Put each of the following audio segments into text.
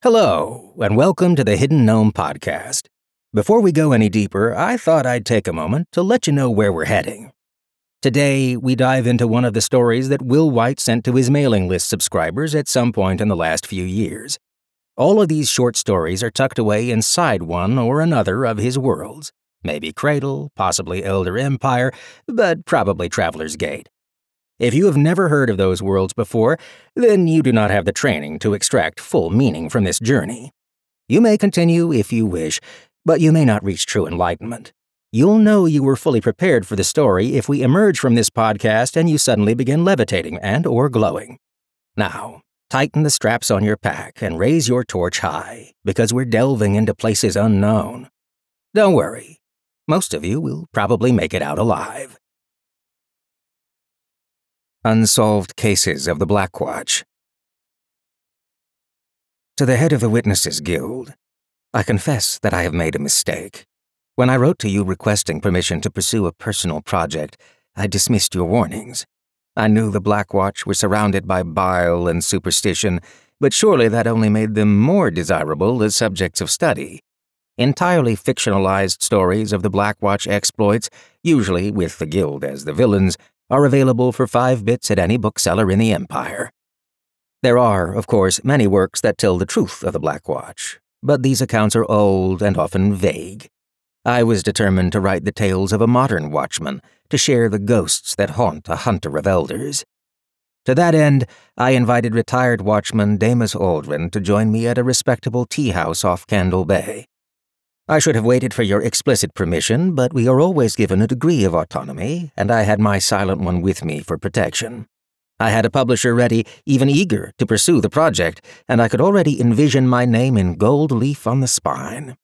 Hello, and welcome to the Hidden Gnome Podcast. Before we go any deeper, I thought I'd take a moment to let you know where we're heading. Today, we dive into one of the stories that Will Wight sent to his mailing list subscribers at some point in the last few years. All of these short stories are tucked away inside one or another of his worlds. Maybe Cradle, possibly Elder Empire, but probably Traveler's Gate. If you have never heard of those worlds before, then you do not have the training to extract full meaning from this journey. You may continue if you wish, but you may not reach true enlightenment. You'll know you were fully prepared for the story if we emerge from this podcast and you suddenly begin levitating and or glowing. Now, tighten the straps on your pack and raise your torch high, because we're delving into places unknown. Don't worry. Most of you will probably make it out alive. Unsolved Cases of the Black Watch. To the head of the Witnesses Guild, I confess that I have made a mistake. When I wrote to you requesting permission to pursue a personal project, I dismissed your warnings. I knew the Black Watch were surrounded by bile and superstition, but surely that only made them more desirable as subjects of study. Entirely fictionalized stories of the Black Watch exploits, usually with the Guild as the villains, are available for five bits at any bookseller in the Empire. There are, of course, many works that tell the truth of the Black Watch, but these accounts are old and often vague. I was determined to write the tales of a modern watchman, to share the ghosts that haunt a hunter of elders. To that end, I invited retired watchman Damus Aldrin to join me at a respectable tea house off Candle Bay. I should have waited for your explicit permission, but we are always given a degree of autonomy, and I had my silent one with me for protection. I had a publisher ready, even eager, to pursue the project, and I could already envision my name in gold leaf on the spine.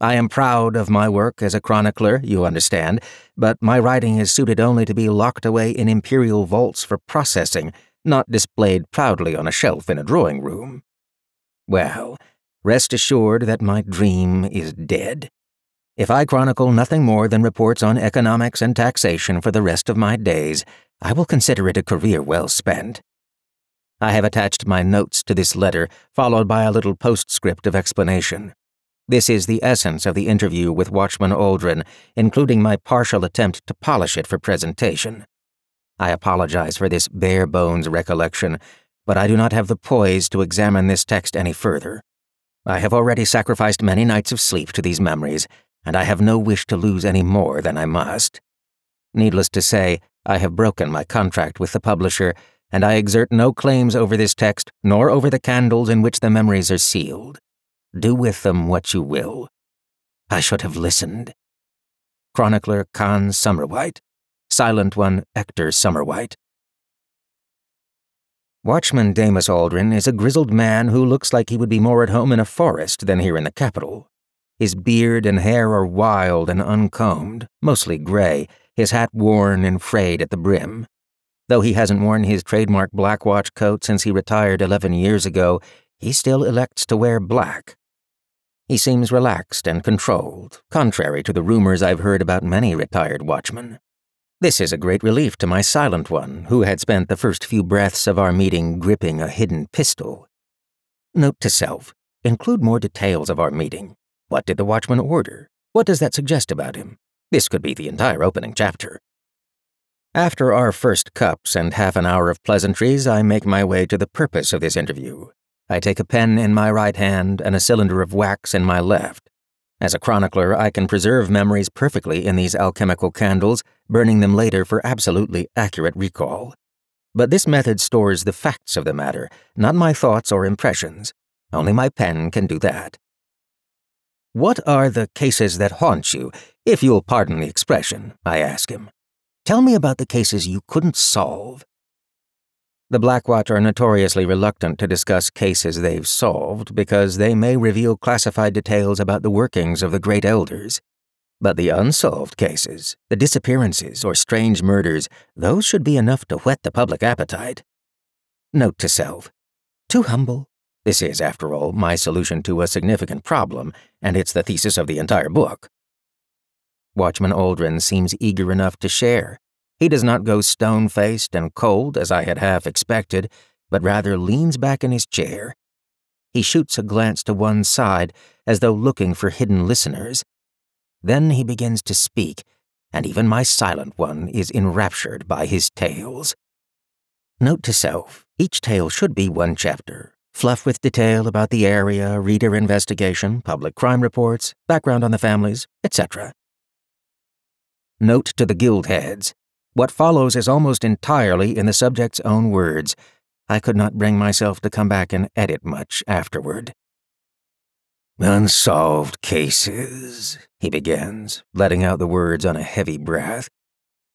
I am proud of my work as a chronicler, you understand, but my writing is suited only to be locked away in imperial vaults for processing, not displayed proudly on a shelf in a drawing room. Well, rest assured that my dream is dead. If I chronicle nothing more than reports on economics and taxation for the rest of my days, I will consider it a career well spent. I have attached my notes to this letter, followed by a little postscript of explanation. This is the essence of the interview with Watchman Aldrin, including my partial attempt to polish it for presentation. I apologize for this bare bones recollection, but I do not have the poise to examine this text any further. I have already sacrificed many nights of sleep to these memories, and I have no wish to lose any more than I must. Needless to say, I have broken my contract with the publisher, and I exert no claims over this text nor over the candles in which the memories are sealed. Do with them what you will. I should have listened. Chronicler Khan Summerwhite. Silent One Ector Summerwhite. Watchman Damus Aldrin is a grizzled man who looks like he would be more at home in a forest than here in the capital. His beard and hair are wild and uncombed, mostly gray, his hat worn and frayed at the brim. Though he hasn't worn his trademark black watch coat since he retired 11 years ago, he still elects to wear black. He seems relaxed and controlled, contrary to the rumors I've heard about many retired watchmen. This is a great relief to my silent one, who had spent the first few breaths of our meeting gripping a hidden pistol. Note to self include more details of our meeting. What did the watchman order? What does that suggest about him? This could be the entire opening chapter. After our first cups and half an hour of pleasantries, I make my way to the purpose of this interview. I take a pen in my right hand and a cylinder of wax in my left. As a chronicler, I can preserve memories perfectly in these alchemical candles, burning them later for absolutely accurate recall. But this method stores the facts of the matter, not my thoughts or impressions. Only my pen can do that. What are the cases that haunt you, if you'll pardon the expression? I ask him. Tell me about the cases you couldn't solve. The Blackwatch are notoriously reluctant to discuss cases they've solved because they may reveal classified details about the workings of the Great Elders. But the unsolved cases, the disappearances or strange murders, those should be enough to whet the public appetite. Note to self Too humble. This is, after all, my solution to a significant problem, and it's the thesis of the entire book. Watchman Aldrin seems eager enough to share, he does not go stone faced and cold as I had half expected, but rather leans back in his chair. He shoots a glance to one side as though looking for hidden listeners. Then he begins to speak, and even my silent one is enraptured by his tales. Note to self each tale should be one chapter, fluff with detail about the area, reader investigation, public crime reports, background on the families, etc. Note to the guild heads what follows is almost entirely in the subject's own words. I could not bring myself to come back and edit much afterward. Unsolved cases, he begins, letting out the words on a heavy breath.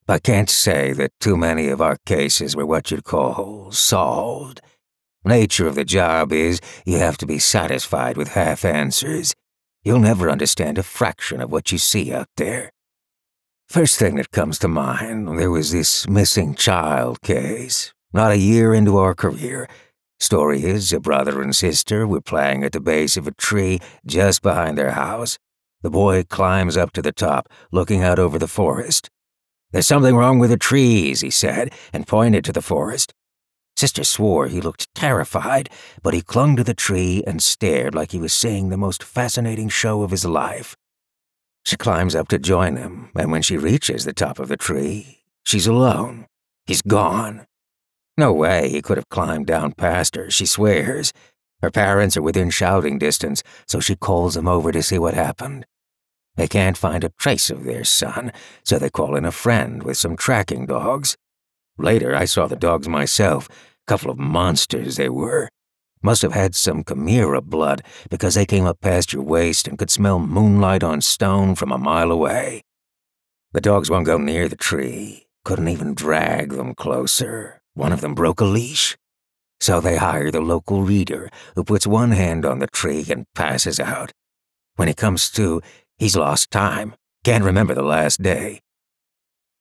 I can't say that too many of our cases were what you'd call solved. Nature of the job is you have to be satisfied with half answers. You'll never understand a fraction of what you see out there. First thing that comes to mind, there was this missing child case. Not a year into our career. Story is, a brother and sister were playing at the base of a tree just behind their house. The boy climbs up to the top, looking out over the forest. There's something wrong with the trees, he said, and pointed to the forest. Sister swore he looked terrified, but he clung to the tree and stared like he was seeing the most fascinating show of his life. She climbs up to join him, and when she reaches the top of the tree, she's alone. He's gone. No way he could have climbed down past her, she swears. Her parents are within shouting distance, so she calls them over to see what happened. They can't find a trace of their son, so they call in a friend with some tracking dogs. Later, I saw the dogs myself. Couple of monsters they were. Must have had some chimera blood because they came up past your waist and could smell moonlight on stone from a mile away. The dogs won't go near the tree. Couldn't even drag them closer. One of them broke a leash. So they hire the local reader, who puts one hand on the tree and passes out. When he comes to, He's lost time. Can't remember the last day.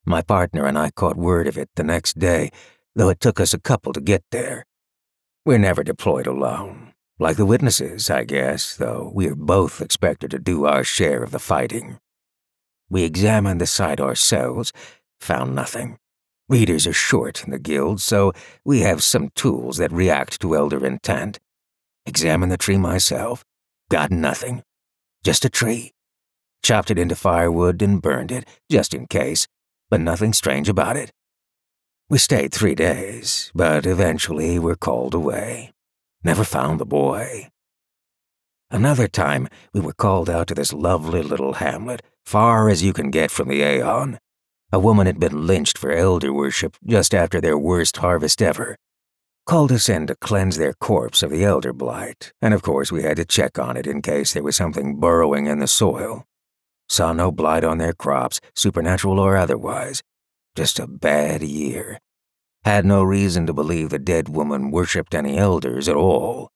My partner and I caught word of it the next day, though it took us a couple to get there. We're never deployed alone. Like the witnesses, I guess, though we're both expected to do our share of the fighting. We examined the site ourselves, found nothing. Readers are short in the guild, so we have some tools that react to elder intent. Examined the tree myself, got nothing. Just a tree chopped it into firewood and burned it, just in case, but nothing strange about it. We stayed three days, but eventually were called away. Never found the boy. Another time, we were called out to this lovely little hamlet, far as you can get from the Aion. A woman had been lynched for elder worship just after their worst harvest ever. Called us in to cleanse their corpse of the elder blight, and of course we had to check on it in case there was something burrowing in the soil. Saw no blight on their crops, supernatural or otherwise. Just a bad year. Had no reason to believe the dead woman worshipped any elders at all.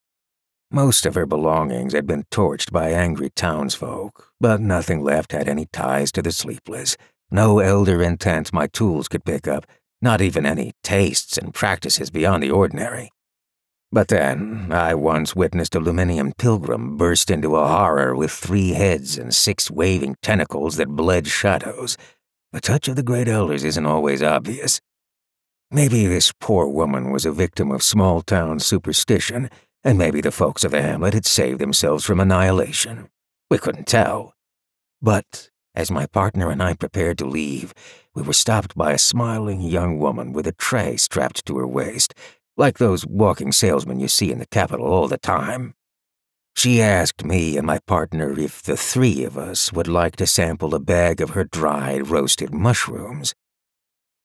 Most of her belongings had been torched by angry townsfolk, but nothing left had any ties to the sleepless. No elder intent my tools could pick up, not even any tastes and practices beyond the ordinary. But then, I once witnessed a Luminium pilgrim burst into a horror with three heads and six waving tentacles that bled shadows. The touch of the Great Elders isn't always obvious. Maybe this poor woman was a victim of small town superstition, and maybe the folks of the hamlet had saved themselves from annihilation. We couldn't tell. But as my partner and I prepared to leave, we were stopped by a smiling young woman with a tray strapped to her waist like those walking salesmen you see in the capital all the time. She asked me and my partner if the three of us would like to sample a bag of her dried roasted mushrooms.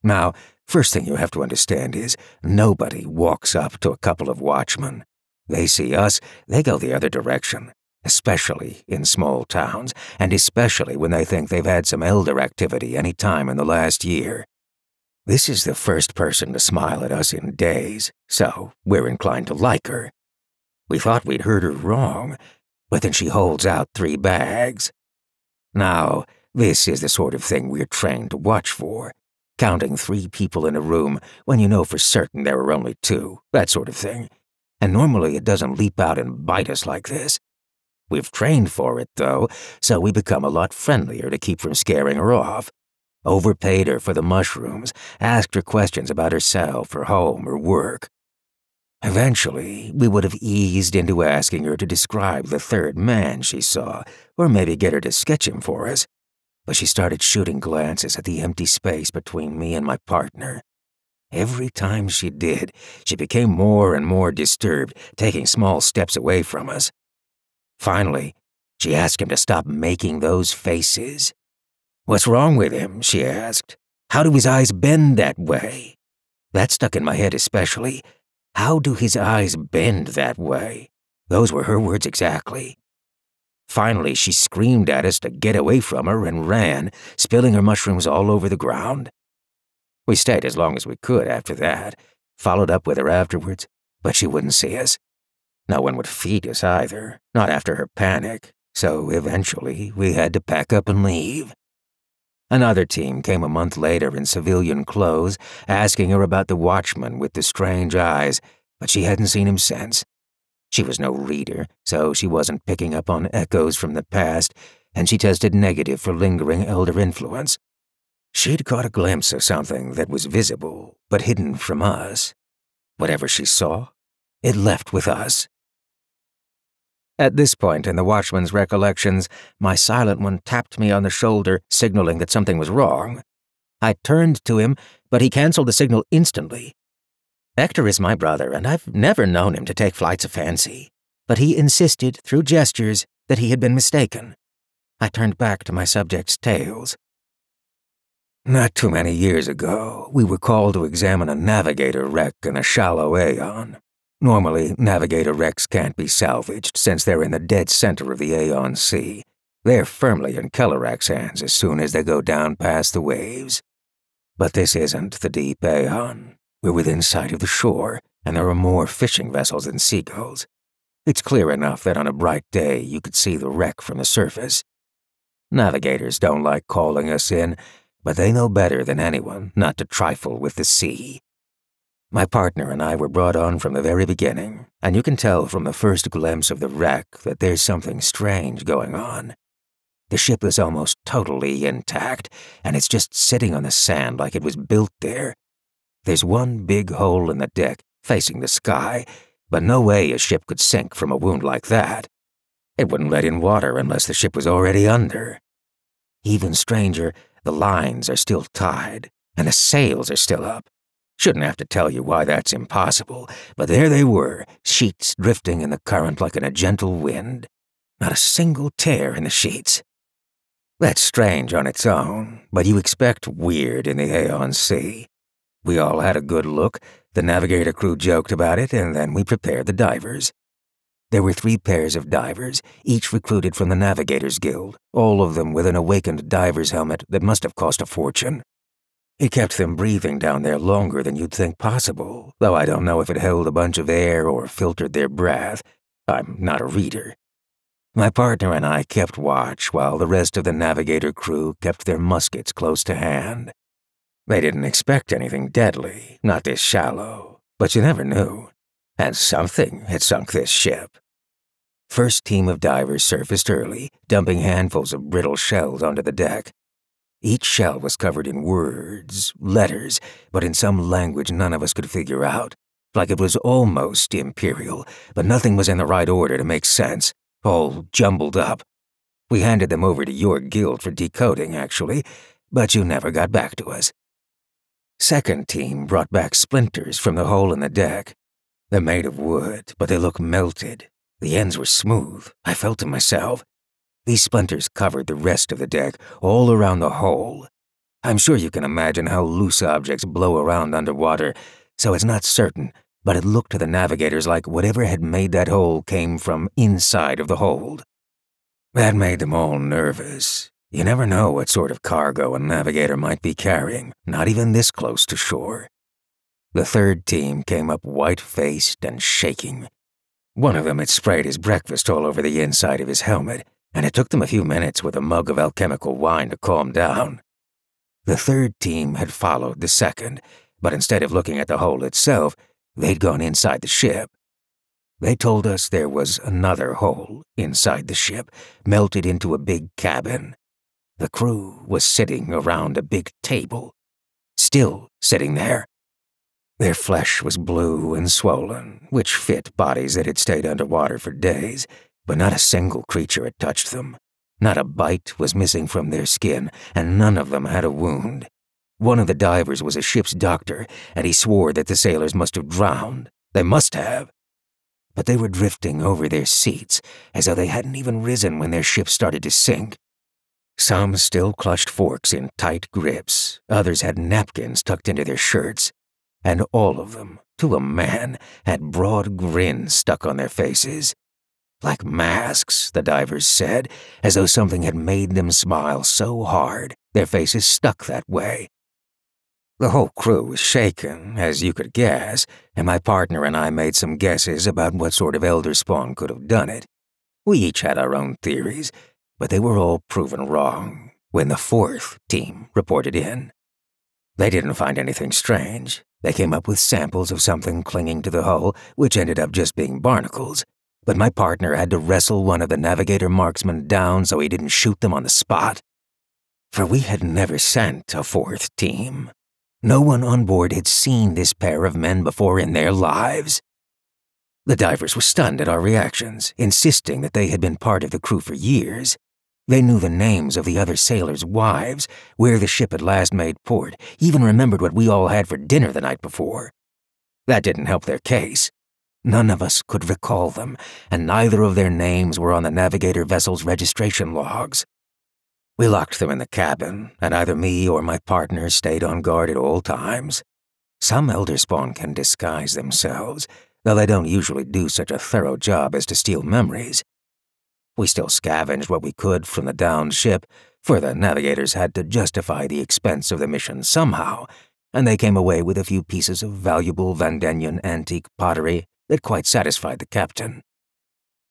Now, first thing you have to understand is nobody walks up to a couple of watchmen. They see us, they go the other direction, especially in small towns, and especially when they think they've had some elder activity any time in the last year. This is the first person to smile at us in days, so we're inclined to like her. We thought we'd heard her wrong, but then she holds out three bags. Now, this is the sort of thing we're trained to watch for. Counting three people in a room when you know for certain there are only two, that sort of thing. And normally it doesn't leap out and bite us like this. We've trained for it, though, so we become a lot friendlier to keep from scaring her off overpaid her for the mushrooms, asked her questions about herself, her home, her work. Eventually, we would have eased into asking her to describe the third man she saw, or maybe get her to sketch him for us. But she started shooting glances at the empty space between me and my partner. Every time she did, she became more and more disturbed, taking small steps away from us. Finally, she asked him to stop making those faces. What's wrong with him? she asked. How do his eyes bend that way? That stuck in my head especially. How do his eyes bend that way? Those were her words exactly. Finally, she screamed at us to get away from her and ran, spilling her mushrooms all over the ground. We stayed as long as we could after that, followed up with her afterwards, but she wouldn't see us. No one would feed us either, not after her panic, so eventually we had to pack up and leave. Another team came a month later in civilian clothes, asking her about the watchman with the strange eyes, but she hadn't seen him since. She was no reader, so she wasn't picking up on echoes from the past, and she tested negative for lingering elder influence. She'd caught a glimpse of something that was visible, but hidden from us. Whatever she saw, it left with us. At this point in the watchman's recollections, my silent one tapped me on the shoulder, signaling that something was wrong. I turned to him, but he canceled the signal instantly. Hector is my brother, and I've never known him to take flights of fancy. But he insisted, through gestures, that he had been mistaken. I turned back to my subject's tales. Not too many years ago, we were called to examine a navigator wreck in a shallow Aion. Normally, navigator wrecks can't be salvaged since they're in the dead center of the Aion Sea. They're firmly in Kelarac's hands as soon as they go down past the waves. But this isn't the deep Aion. We're within sight of the shore, and there are more fishing vessels than seagulls. It's clear enough that on a bright day you could see the wreck from the surface. Navigators don't like calling us in, but they know better than anyone not to trifle with the sea. My partner and I were brought on from the very beginning, and you can tell from the first glimpse of the wreck that there's something strange going on. The ship is almost totally intact, and it's just sitting on the sand like it was built there. There's one big hole in the deck, facing the sky, but no way a ship could sink from a wound like that. It wouldn't let in water unless the ship was already under. Even stranger, the lines are still tied, and the sails are still up. Shouldn't have to tell you why that's impossible, but there they were, sheets drifting in the current like in a gentle wind. Not a single tear in the sheets. That's strange on its own, but you expect weird in the Aion Sea. We all had a good look, the navigator crew joked about it, and then we prepared the divers. There were three pairs of divers, each recruited from the Navigators Guild, all of them with an awakened diver's helmet that must have cost a fortune. It kept them breathing down there longer than you'd think possible, though I don't know if it held a bunch of air or filtered their breath. I'm not a reader. My partner and I kept watch while the rest of the navigator crew kept their muskets close to hand. They didn't expect anything deadly, not this shallow, but you never knew. And something had sunk this ship. First team of divers surfaced early, dumping handfuls of brittle shells onto the deck. Each shell was covered in words, letters, but in some language none of us could figure out. Like it was almost imperial, but nothing was in the right order to make sense, all jumbled up. We handed them over to your guild for decoding, actually, but you never got back to us. Second team brought back splinters from the hole in the deck. They're made of wood, but they look melted. The ends were smooth, I felt them myself. These splinters covered the rest of the deck, all around the hole. I'm sure you can imagine how loose objects blow around underwater, so it's not certain, but it looked to the navigators like whatever had made that hole came from inside of the hold. That made them all nervous. You never know what sort of cargo a navigator might be carrying, not even this close to shore. The third team came up white faced and shaking. One of them had sprayed his breakfast all over the inside of his helmet, and it took them a few minutes with a mug of alchemical wine to calm down. The third team had followed the second, but instead of looking at the hole itself, they'd gone inside the ship. They told us there was another hole inside the ship, melted into a big cabin. The crew was sitting around a big table, still sitting there. Their flesh was blue and swollen, which fit bodies that had stayed underwater for days, but not a single creature had touched them. Not a bite was missing from their skin, and none of them had a wound. One of the divers was a ship's doctor, and he swore that the sailors must have drowned. They must have. But they were drifting over their seats, as though they hadn't even risen when their ship started to sink. Some still clutched forks in tight grips, others had napkins tucked into their shirts, and all of them, to a man, had broad grins stuck on their faces. Like masks, the divers said, as though something had made them smile so hard their faces stuck that way. The whole crew was shaken, as you could guess, and my partner and I made some guesses about what sort of elder spawn could have done it. We each had our own theories, but they were all proven wrong when the fourth team reported in. They didn't find anything strange. They came up with samples of something clinging to the hull, which ended up just being barnacles. But my partner had to wrestle one of the navigator marksmen down so he didn't shoot them on the spot. For we had never sent a fourth team. No one on board had seen this pair of men before in their lives. The divers were stunned at our reactions, insisting that they had been part of the crew for years. They knew the names of the other sailors' wives, where the ship had last made port, even remembered what we all had for dinner the night before. That didn't help their case. None of us could recall them, and neither of their names were on the navigator vessel's registration logs. We locked them in the cabin, and either me or my partner stayed on guard at all times. Some Elderspawn can disguise themselves, though they don't usually do such a thorough job as to steal memories. We still scavenged what we could from the downed ship, for the navigators had to justify the expense of the mission somehow, and they came away with a few pieces of valuable Vandenian antique pottery that quite satisfied the captain.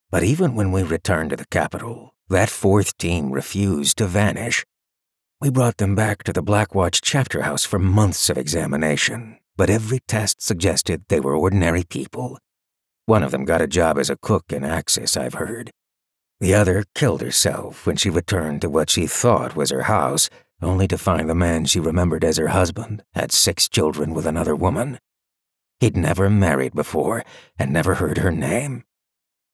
But even when we returned to the capital, that fourth team refused to vanish. We brought them back to the Blackwatch chapter house for months of examination, but every test suggested they were ordinary people. One of them got a job as a cook in Axis, I've heard. The other killed herself when she returned to what she thought was her house, only to find the man she remembered as her husband had six children with another woman. He'd never married before and never heard her name.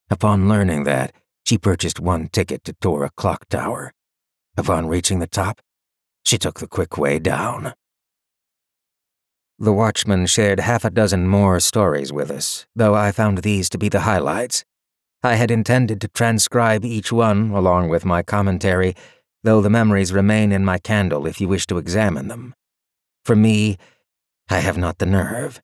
Upon learning that, she purchased one ticket to tour a clock tower. Upon reaching the top, she took the quick way down. The watchman shared half a dozen more stories with us, though I found these to be the highlights. I had intended to transcribe each one along with my commentary, though the memories remain in my candle if you wish to examine them. For me, I have not the nerve.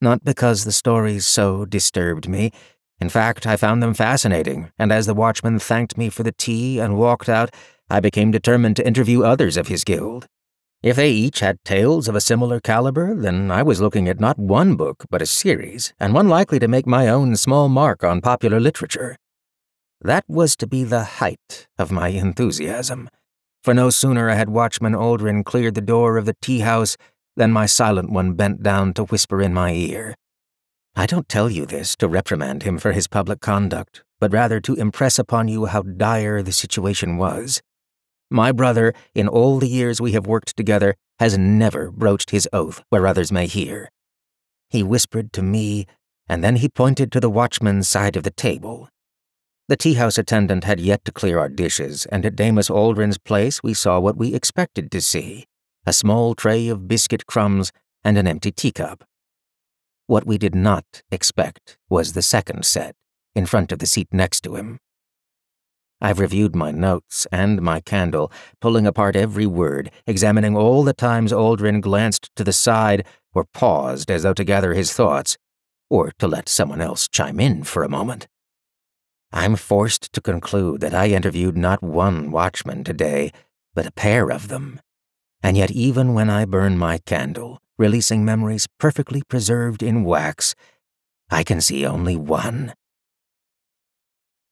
Not because the stories so disturbed me. In fact, I found them fascinating, and as the watchman thanked me for the tea and walked out, I became determined to interview others of his guild. If they each had tales of a similar caliber, then I was looking at not one book, but a series, and one likely to make my own small mark on popular literature. That was to be the height of my enthusiasm, for no sooner had Watchman Aldrin cleared the door of the tea house than my silent one bent down to whisper in my ear. I don't tell you this to reprimand him for his public conduct, but rather to impress upon you how dire the situation was. My brother, in all the years we have worked together, has never broached his oath where others may hear. He whispered to me, and then he pointed to the watchman's side of the table. The tea house attendant had yet to clear our dishes, and at Damus Aldrin's place we saw what we expected to see a small tray of biscuit crumbs and an empty teacup. What we did not expect was the second set, in front of the seat next to him. I've reviewed my notes and my candle, pulling apart every word, examining all the times Aldrin glanced to the side or paused as though to gather his thoughts, or to let someone else chime in for a moment. I'm forced to conclude that I interviewed not one watchman today, but a pair of them. And yet, even when I burn my candle, releasing memories perfectly preserved in wax, I can see only one.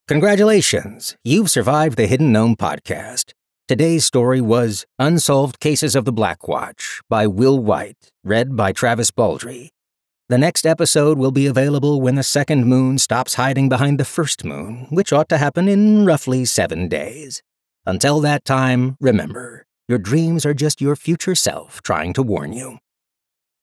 Congratulations, you've survived the Hidden Gnome podcast. Today's story was Unsolved Cases of the Black Watch by Will Wight, read by Travis Baldree. The next episode will be available when the second moon stops hiding behind the first moon, which ought to happen in roughly seven days. Until that time, remember, your dreams are just your future self trying to warn you.